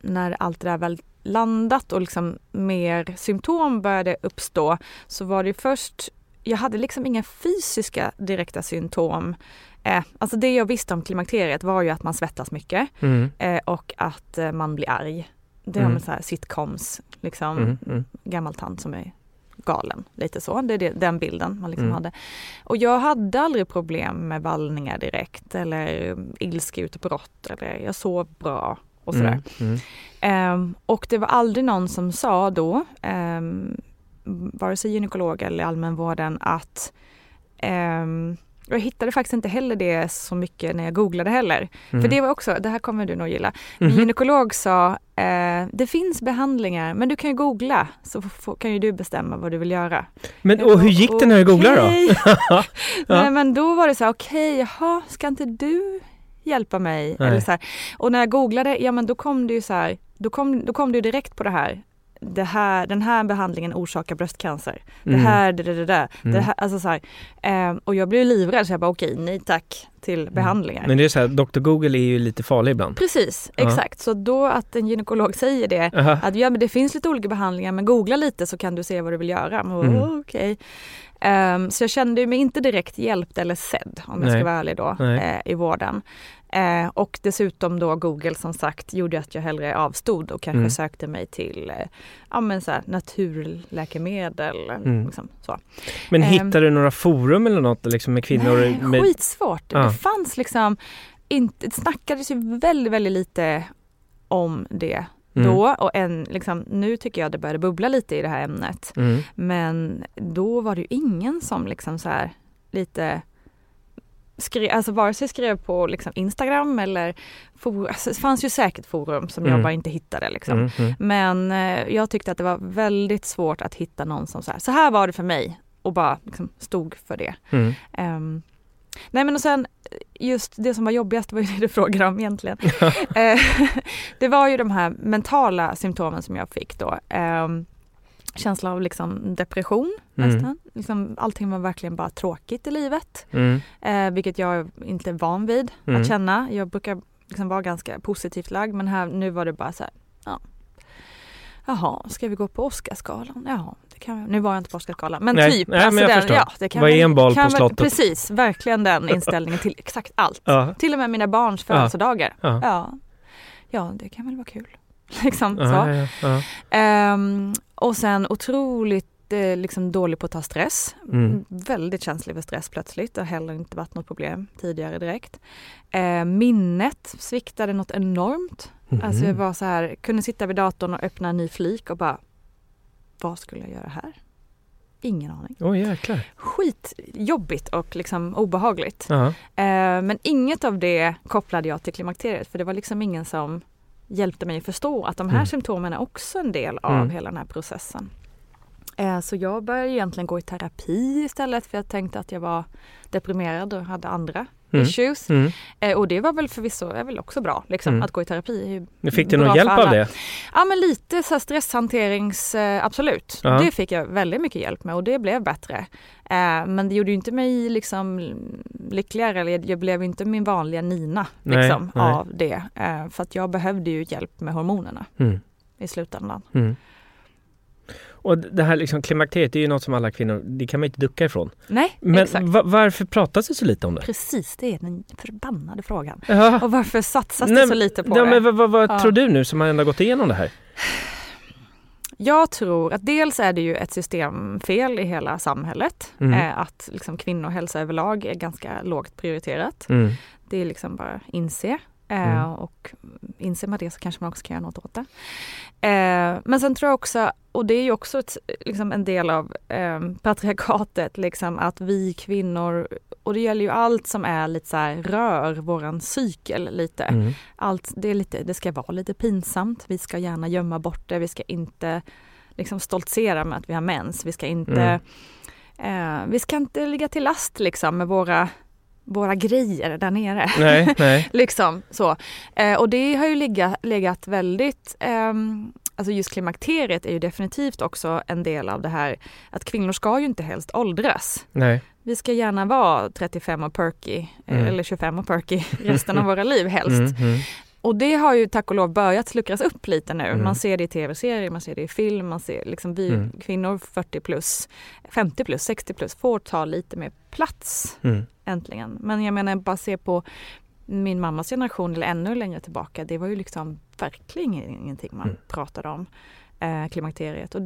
när allt det där väl landat och liksom mer symptom började uppstå så var det först, jag hade liksom inga fysiska direkta symptom. Eh, alltså det jag visste om klimakteriet var ju att man svettas mycket Mm. eh, och att eh, man blir arg. Det har Mm. så här sitcoms, liksom Mm. Mm. gammal tant som är galen. Lite så, det är det, den bilden man liksom Mm. hade. Och jag hade aldrig problem med vallningar direkt eller ilskeutbrott eller jag sov bra och sådär. Ehm, och det var aldrig någon som sa då, um, vare sig gynekolog eller allmänvården, att ehm, jag hittade faktiskt inte heller det så mycket när jag googlade heller. Mm. För det var också, det här kommer du nog gilla. Min Mhm. gynekolog sa, eh, det finns behandlingar men du kan ju googla så kan ju du bestämma vad du vill göra. Men och hur gick det när du googlade då? Nej men då var det så här, okej, jaha, ska inte du hjälpa mig? Nej. Eller så här. Och när jag googlade, ja men då kom det ju så här, då kom, då kom ju direkt på det här. Det här, den här behandlingen orsakar bröstcancer. Det Mm. här, det, det, det, där. Mm. Det här, alltså så här. Eh, och jag blev livrädd så jag bara okej, nej tack till behandlingar. Mm. Men det är så här, Dr Google är ju lite farlig ibland. Precis, Ja. exakt. Så då att en gynekolog säger det, Aha. att ja, men det finns lite olika behandlingar men googla lite så kan du se vad du vill göra. Men, Mm. okej. Ehm, så jag kände mig inte direkt hjälpt eller sedd om jag Nej. ska vara ärlig då eh, i vården. Eh, och dessutom då Google som sagt gjorde att jag hellre avstod och kanske Mm. sökte mig till eh, ja, men så här, naturläkemedel. Mm. Liksom, så. Men Ehm. hittade du några forum eller något liksom med kvinnor? Nej, med... skitsvårt. Ja. Det fanns liksom inte, det snackades ju väldigt, väldigt lite om det Mm. då och en, liksom, nu tycker jag det började bubbla lite i det här ämnet. Mm. Men då var det ju ingen som liksom så här lite skrev, alltså vare sig skrev på liksom Instagram eller for, alltså det fanns ju säkert forum som Mm. jag bara inte hittade liksom. Mm. Mm. Men eh, jag tyckte att det var väldigt svårt att hitta någon som så här, så här var det för mig och bara liksom stod för det. Ehm, nej men och sen just det som var jobbigast var ju det du frågade om egentligen. Eh, det var ju de här mentala symptomen som jag fick då. Um, känsla av liksom depression Mm. nästan. Liksom, allting var verkligen bara tråkigt i livet. Mm. Eh, vilket jag inte är van vid Mm. att känna. Jag brukar liksom vara ganska positivt lagd men här, nu var det bara så här, ja. Jaha, ska vi gå på Oscarsgalan? Ja, det kan vi. Nu var jag inte på Oscarsgalan, men Nej, typ. nej, men jag förstår. ja, det kan Vad är en bal på slottet? Precis, verkligen den inställningen till exakt allt. Ja. Till och med mina barns födelsedagar. Ja. Ja. ja, det kan väl vara kul. liksom så. Ja, ja, ja. Ehm, och sen otroligt eh, liksom dålig på att ta stress. Mm. Väldigt känslig för stress plötsligt. Det har heller inte varit något problem tidigare direkt. Eh, minnet sviktade något enormt. Mhm. Alltså jag var så här, kunde sitta vid datorn och öppna en ny flik och bara Vad skulle jag göra här? Ingen aning. Jäklar. Skitjobbigt och liksom obehagligt. Ja. Eh, men inget av det kopplade jag till klimakteriet för det var liksom ingen som hjälpte mig att förstå att de här Mm. symptomen är också en del av Mm. hela den här processen. Eh, så jag började egentligen gå i terapi istället för jag tänkte att jag var deprimerad och hade andra Mm. issues. Mm. Eh, och det var väl förvisso är väl också bra liksom, Mm. att gå i terapi. är fick du någon hjälp av det? Ja men lite så stresshanterings, eh, absolut. Ja. Det fick jag väldigt mycket hjälp med och det blev bättre. Eh, men det gjorde ju inte mig liksom lyckligare, eller jag blev inte min vanliga Nina liksom, nej. av det. Eh, för att jag behövde ju hjälp med hormonerna Mm. i slutändan. Och det här liksom klimakteriet, det är ju något som alla kvinnor, det kan man inte ducka ifrån. Nej, Men exakt. va- varför pratas det så lite om det? Precis, det är den förbannade frågan. Ja. Och varför satsas Nej, det så lite på ja, det? men vad, vad, Ja. tror du nu som har ändå gått igenom det här? Jag tror att dels är det ju ett systemfel i hela samhället. Mm. Eh, att liksom kvinnohälsa överlag är ganska lågt prioriterat. Mm. Det är liksom bara inse. Eh, Mm. Och inser man det så kanske man också kan göra något åt det. Eh, men sen tror jag också, och det är ju också ett, liksom en del av eh, patriarkatet, liksom att vi kvinnor, och det gäller ju allt som är lite så här, rör våran cykel lite. Mm. Allt, det, är lite, det ska vara lite pinsamt, vi ska gärna gömma bort det, vi ska inte liksom stoltsera med att vi har mens, vi ska inte, eh, vi ska inte ligga till last liksom med våra, våra grejer där nere. Nej, nej. liksom så. Eh, och det har ju legat, legat väldigt, ehm, alltså just klimakteriet är ju definitivt också en del av det här att kvinnor ska ju inte helst åldras. nej. Vi ska gärna vara 35 och perky, eh, Mm. eller 25 och perky resten av våra liv helst. Mm, mm. Och det har ju tack och lov börjat luckras upp lite nu. Mm. Man ser det i tv-serier, man ser det i film, man ser liksom vi Mm. kvinnor 40 plus, 50 plus, 60 plus får ta lite mer plats Mm. Äntligen. Men jag menar bara se på min mammas generation eller ännu längre tillbaka. Det var ju liksom verkligen ingenting man Mm. pratade om. Eh, klimakteriet. Och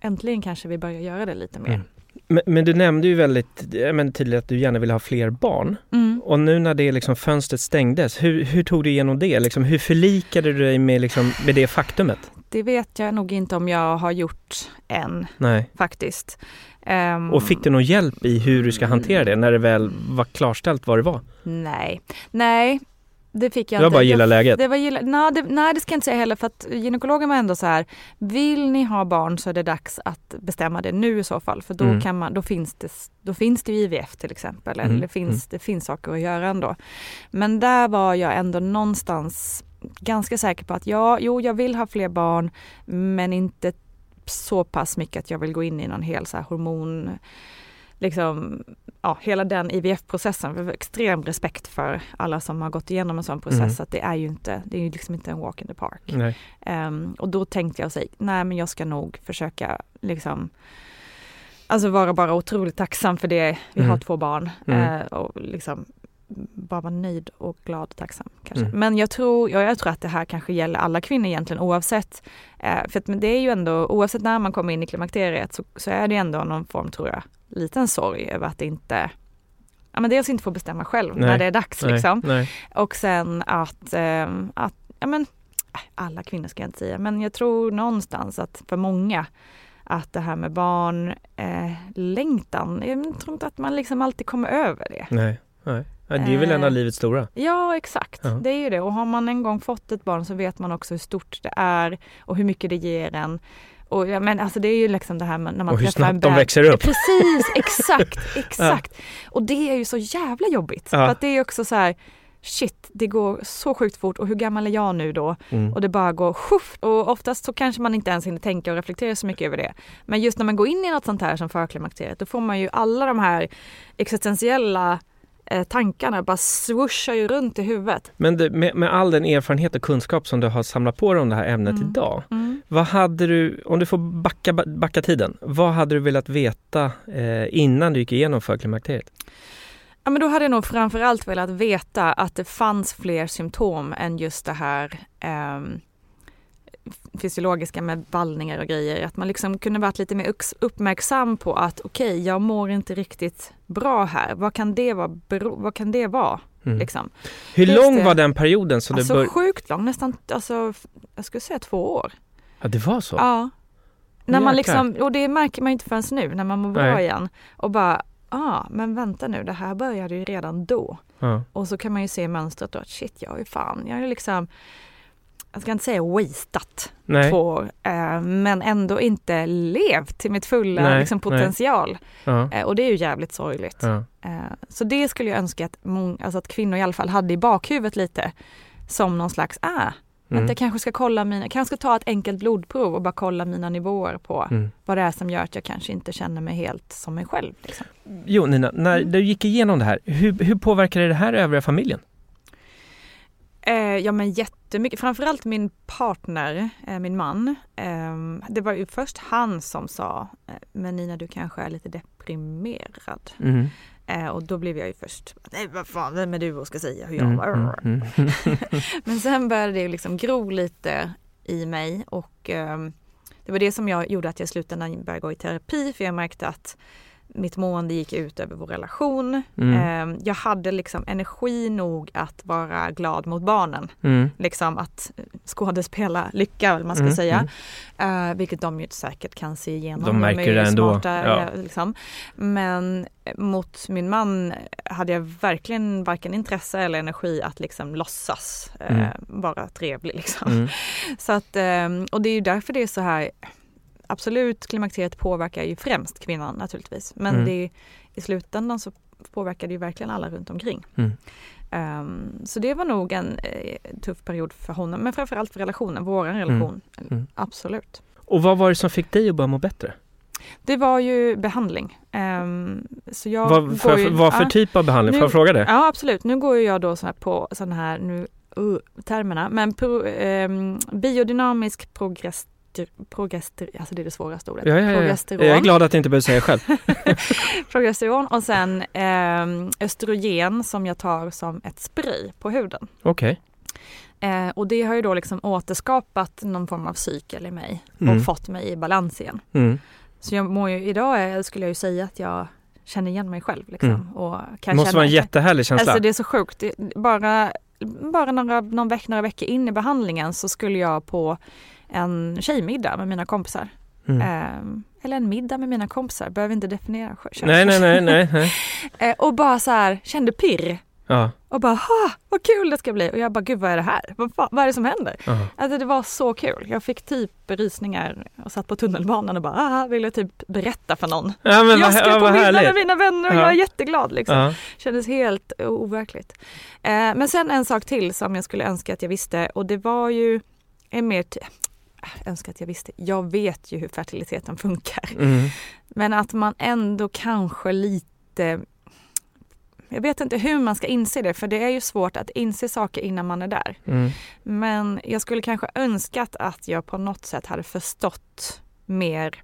äntligen kanske vi börjar göra det lite mer. Mm. Men, men, du nämnde ju väldigt men, tydligt att du gärna vill ha fler barn. Mm. Och nu när det liksom fönstret stängdes, hur, hur tog du igenom det? Liksom, hur förlikade du dig med, liksom, med det faktumet? Det vet jag nog inte om jag har gjort än Nej. faktiskt. Um, och fick du någon hjälp i hur du ska hantera det när det väl var klarställt vad det var? Nej, nej det fick jag det var inte. bara gilla läget? Det var gilla, nej, det, nej det ska jag inte säga heller för att gynekologen var ändå så här Vill ni ha barn så är det dags att bestämma det nu i så fall för då, Mm. kan man, då, finns, det, då finns det IVF till exempel Mm, eller det finns, det finns saker att göra ändå. Men där var jag ändå någonstans ganska säker på att ja, jo jag vill ha fler barn men inte så pass mycket att jag vill gå in i någon hel så hormon liksom, ja, hela den IVF-processen. Vi har extrem respekt för alla som har gått igenom en sån process. Mm. Så att det är ju inte, det är ju liksom inte en walk in the park. Um, och då tänkte jag säga, nej men jag ska nog försöka liksom Alltså vara bara otroligt tacksam för det. Vi Mm. har två barn. Mm. eh, och liksom bara vara nöjd och glad och tacksam. Kanske. Mm. Men jag tror, ja, jag tror att det här kanske gäller alla kvinnor egentligen oavsett. Eh, för att, men det är ju ändå, oavsett när man kommer in i klimakteriet så, så är det ändå någon form, tror jag, liten sorg över att det inte Ja men dels inte få bestämma själv Nej. när det är dags Nej. liksom. Nej. Och sen att, ehm, att ja men äh, alla kvinnor ska jag inte säga, men jag tror någonstans att för många att det här med barn, eh, längtan, jag tror inte att man liksom alltid kommer över det. Nej. Nej. Ja, det är väl en av Eh. livets stora. Ja exakt, Ja. det är ju det. Och har man en gång fått ett barn så vet man också hur stort det är och hur mycket det ger en. Och ja, men alltså det är ju liksom det här med när man Och hur träffar en snabbt de växer upp. Precis, exakt, exakt. Och det är ju så jävla jobbigt. Ja. För att det är också så här, shit, det går så sjukt fort och hur gammal är jag nu då? Mm. Och det bara går sjuff och oftast så kanske man inte ens hinner tänka och reflektera så mycket över det. Men just när man går in i något sånt här som förklimakteriet då får man ju alla de här existentiella tankarna bara swooshar ju runt i huvudet. Men du, med, med all den erfarenhet och kunskap som du har samlat på dig om det här ämnet Mm. idag. Mm. Vad hade du, om du får backa, backa tiden, vad hade du velat veta eh, innan du gick igenom förklimakteriet? Ja men då hade jag nog framförallt velat veta att det fanns fler symptom än just det här ehm, fysiologiska med vallningar och grejer. Att man liksom kunde varit lite mer uppmärksam på att okej, jag mår inte riktigt bra här. Vad kan det vara? Vad kan det vara? Mm. Liksom. Hur Just lång det. var den perioden? Så alltså bör... sjukt lång, nästan, alltså, jag skulle säga två år. Ja, det var så? Ja. När man liksom, och det märker man inte förrän nu när man mår bra Nej. igen. Och bara, ah, men vänta nu, det här började ju redan då. Ja. Och så kan man ju se mönstret då att shit, jag är ju fan, jag är liksom, jag ska inte säga wastat Nej. två år, eh, men ändå inte levt till mitt fulla Nej, liksom, potential. Ja. Eh, och det är ju jävligt sorgligt. Ja. Eh, så det skulle jag önska att, alltså att kvinnor i alla fall hade i bakhuvudet lite. Som någon slags, ah, Mm. att jag kanske ska kolla mina, kanske ska ta ett enkelt blodprov och bara kolla mina nivåer på Mm. vad det är som gör att jag kanske inte känner mig helt som mig själv. Liksom. Jo Nina, när Mm. du gick igenom det här, hur, hur påverkade det här övriga familjen? Eh, ja men jättemycket, framförallt min partner, eh, min man. Eh, det var ju först han som sa, eh, men Nina du kanske är lite deprimerad. Mm. Och då blev jag ju först, nej vad fan, vem är du och ska säga hur jag Mm, var? mm, mm. Men sen började det liksom gro lite i mig och ehm, det var det som jag gjorde att jag i slutändan började gå i terapi för jag märkte att mitt mående gick ut över vår relation. Mm. Ehm, jag hade liksom energi nog att vara glad mot barnen. Mm. Liksom att skådespela lycka, eller man ska Mm, säga. Eh, vilket de ju säkert kan se igenom. De märker är ju det ändå, Smarta, ja. eh, liksom. Men eh, mot min man hade jag verkligen varken intresse eller energi att liksom låtsas eh, Mm. vara trevlig. Liksom. Mm. Så att, eh, och det är ju därför det är så här Absolut, klimakteriet påverkar ju främst kvinnan naturligtvis. Men Mm. det, i slutändan så påverkar det ju verkligen alla runt omkring. Mm. Ehm, så det var nog en eh, tuff period för honom, men framförallt för relationen, våran relation. Mm. Absolut. Och vad var det som fick dig att börja må bättre? Det var ju behandling. Ehm, så jag Vad för, ju, vad för ja, typ av behandling? Får jag fråga det? Ja absolut, nu går jag då så här på sådana här nu, uh, termerna, men pro, ehm, biodynamisk progester, progester, alltså det är det svåraste ordet. Ja, ja, ja. Progesteron. Jag är glad att jag inte behöver säga själv. Progesteron och sen ehm, östrogen som jag tar som ett spray på huden. Okej. Eh, och det har ju då liksom återskapat någon form av cykel i mig Mm. och fått mig i balans igen. Mm. Så jag mår ju, idag eh, skulle jag ju säga att jag känner igen mig själv liksom. Mm. Och Det kan måste känna, vara en jättehärlig känsla. Alltså det är så sjukt. Det, bara bara några, någon veck, några veckor in i behandlingen så skulle jag på en tjejmiddag med mina kompisar. mm. Ehm, eller en middag med mina kompisar, behöver inte definiera kön. Nej, nej, nej, nej. nej. Eh, och bara så här, kände pirr. Ja, Och bara, ha, vad kul det ska bli. Och jag bara, gud vad är det här? Vad, fan, vad är det som händer? ja. Alltså det var så kul. Jag fick typ rysningar och satt på tunnelbanan och bara, ah, ville typ berätta för någon. ja men jag ska på vad middag med mina vänner och Ja. jag är jätteglad liksom. Ja. Kändes helt overkligt. Eh, men sen en sak till som jag skulle önska att jag visste och det var ju en mer t- äh, önska att jag visste. Jag vet ju hur fertiliteten funkar. Mm. Men att man ändå kanske lite jag vet inte hur man ska inse det för det är ju svårt att inse saker innan man är där. Mm. Men jag skulle kanske önskat att jag på något sätt hade förstått mer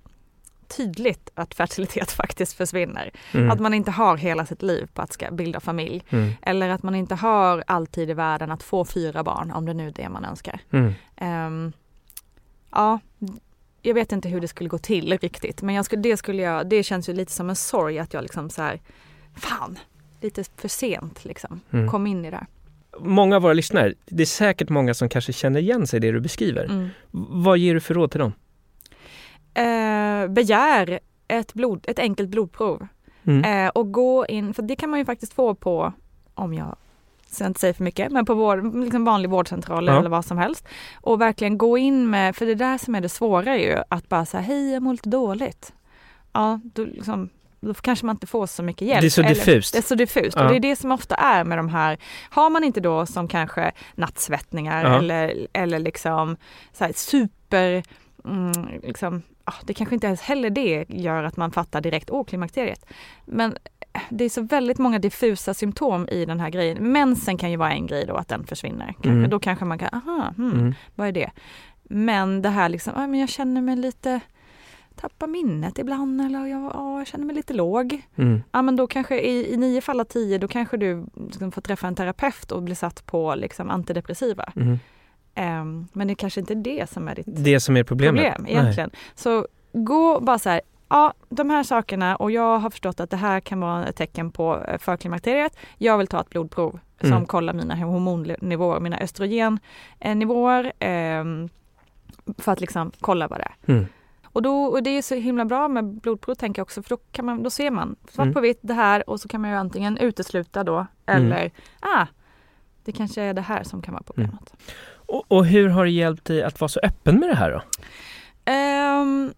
tydligt att fertilitet faktiskt försvinner. Mm. Att man inte har hela sitt liv på att ska bilda familj. Mm. Eller att man inte har alltid i världen att få fyra barn om det nu är det man önskar. Mm. Ja, jag vet inte hur det skulle gå till riktigt men jag skulle, det, skulle jag, det känns ju lite som en sorg att jag liksom så här, fan, lite för sent liksom Mm. kom in i det här. Många av våra lyssnare, det är säkert många som kanske känner igen sig i det du beskriver. Mm. Vad ger du för råd till dem? Eh, begär ett, blod, ett enkelt blodprov Mm. eh, och gå in, för det kan man ju faktiskt få på, om jag ska inte säga för mycket, men på vår, liksom vanlig vårdcentral Ja. eller vad som helst. Och verkligen gå in med, för det där som är det svåra ju att bara säga hej jag mår lite dåligt. Ja, då, liksom, då kanske man inte får så mycket hjälp. Det är så Eller- diffust. Det är så diffust Ja. och det är det som ofta är med de här, har man inte då som kanske nattsvettningar Ja. eller, eller liksom så super, mm, liksom, det kanske inte ens heller det gör att man fattar direkt, åh klimakteriet. Men det är så väldigt många diffusa symptom i den här grejen. Mensen kan ju vara en grej då, att den försvinner. Mm. Då kanske man kan, aha, hmm, Mm. vad är det? Men det här liksom, ah, men jag känner mig lite, tappar minnet ibland eller jag, ah, jag känner mig lite låg. Mm. Ja men då kanske i, i nio fall av tio då kanske du liksom får träffa en terapeut och bli satt på liksom antidepressiva. Mm. Ehm, men det kanske inte är det som är ditt Det som är problemet. problem egentligen. Så gå bara så här, ja de här sakerna och jag har förstått att det här kan vara ett tecken på eh, förklimakteriet. Jag vill ta ett blodprov som Mm. kollar mina hormonnivåer, mina östrogennivåer ehm, för att liksom kolla vad det är. Mm. Och, då, och det är så himla bra med blodprov tänker jag också för då, kan man, då ser man svart Mm. på vitt det här och så kan man ju antingen utesluta då Mm. eller ah, det kanske är det här som kan vara problemet. Och, och hur har det hjälpt dig att vara så öppen med det här då? Ehm,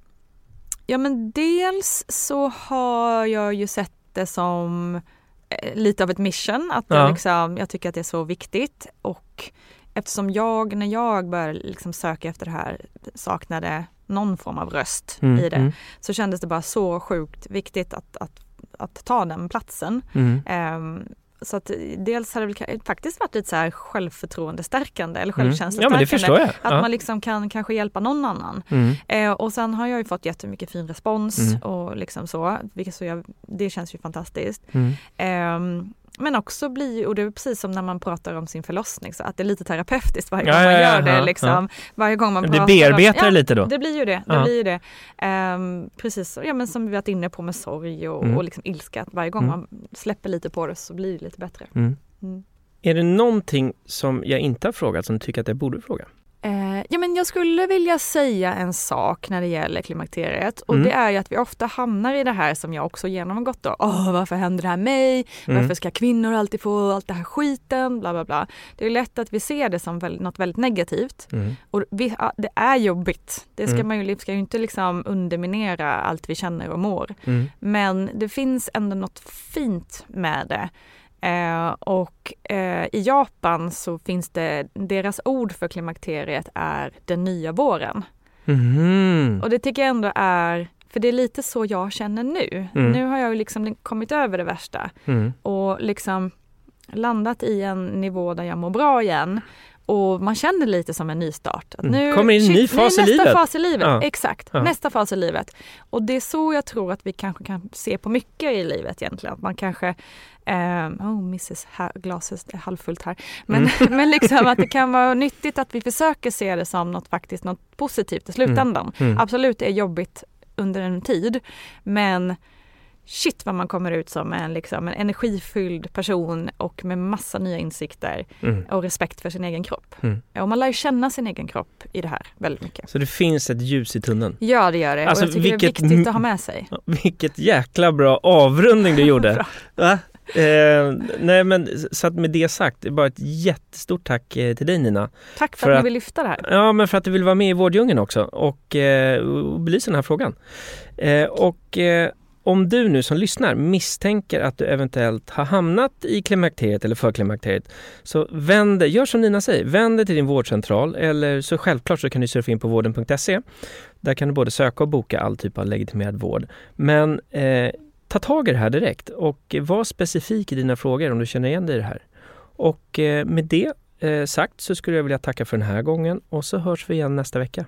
ja men dels så har jag ju sett det som eh, lite av ett mission att Ja. jag, liksom, jag tycker att det är så viktigt och eftersom jag när jag började liksom söka efter det här saknade någon form av röst Mm. i det Mm. så kändes det bara så sjukt viktigt att, att, att ta den platsen. Mm. Ehm, så att dels har det faktiskt varit lite så här självförtroendestärkande eller Mm. Ja självkänslostärkande. men det förstår jag. Att Ja. man liksom kan kanske hjälpa någon annan. Mm. Eh, och sen har jag ju fått jättemycket fin respons Mm. och liksom så, vilket så jag, det känns ju fantastiskt. Mm. Men också blir, och det är precis som när man pratar om sin förlossning, så att det är lite terapeutiskt varje Ja, gång man ja, ja, gör det. ja, liksom, ja. Varje gång man pratar bearbetar om, det lite då? det blir ju det. det, Ja. blir ju det. Ehm, precis ja, men som vi varit inne på med sorg och, Mm. och liksom ilska. Att varje gång Mm. man släpper lite på det så blir det lite bättre. Mm. Mm. Är det någonting som jag inte har frågat som du tycker att jag borde fråga? Eh, ja, men jag skulle vilja säga en sak när det gäller klimakteriet och Mm. det är ju att vi ofta hamnar i det här som jag också genomgått då. Åh, varför händer det här mig? Mm. Varför ska kvinnor alltid få allt det här skiten? Bla bla bla. Det är lätt att vi ser det som väl, något väldigt negativt Mm. och vi, det är jobbigt. Det ska Mm. man ju, vi ska ju inte liksom underminera allt vi känner och mår. Mm. Men det finns ändå något fint med det. Eh, och eh, i Japan så finns det, deras ord för klimakteriet är den nya våren. Mhm. Och det tycker jag ändå är, för det är lite så jag känner nu. Mm. Nu har jag liksom kommit över det värsta Mm. och liksom landat i en nivå där jag mår bra igen. Och man känner lite som en nystart. Att mm. Kommer in en ny fas nu i livet. Nästa fas i livet, Ja. exakt. Ja. Nästa fas i livet. Och det är så jag tror att vi kanske kan se på mycket i livet egentligen. Att man kanske, eh, oh mrs ha- glaset är halvfullt här. Men, men liksom att det kan vara nyttigt att vi försöker se det som något faktiskt något positivt i slutändan. Mm. Absolut, det är jobbigt under en tid. Men shit vad man kommer ut som en, liksom, en energifylld person och med massa nya insikter Mm. och respekt för sin egen kropp. Mm. Och man lär känna sin egen kropp i det här väldigt mycket. Så det finns ett ljus i tunneln. Ja det gör det Alltså, och jag tycker vilket det är viktigt att ha med sig. Vilket jäkla bra avrundning du gjorde. Eh, nej men så att med det sagt, det bara ett jättestort tack eh, till dig Nina. Tack för, För att att- ni vill lyfta det här. Ja men för att du vill vara med i Vårddjungeln också och, eh, och belysa den här frågan. Eh, och eh, om du nu som lyssnar misstänker att du eventuellt har hamnat i klimakteriet eller förklimakteriet så vänd gör som Nina säger, vänd dig till din vårdcentral eller så självklart så kan du surfa in på vården.se. Där kan du både söka och boka all typ av legitimerad vård. Men eh, ta tag i det här direkt och var specifik i dina frågor om du känner igen dig i det här. Och eh, med det eh, sagt så skulle jag vilja tacka för den här gången och så hörs vi igen nästa vecka.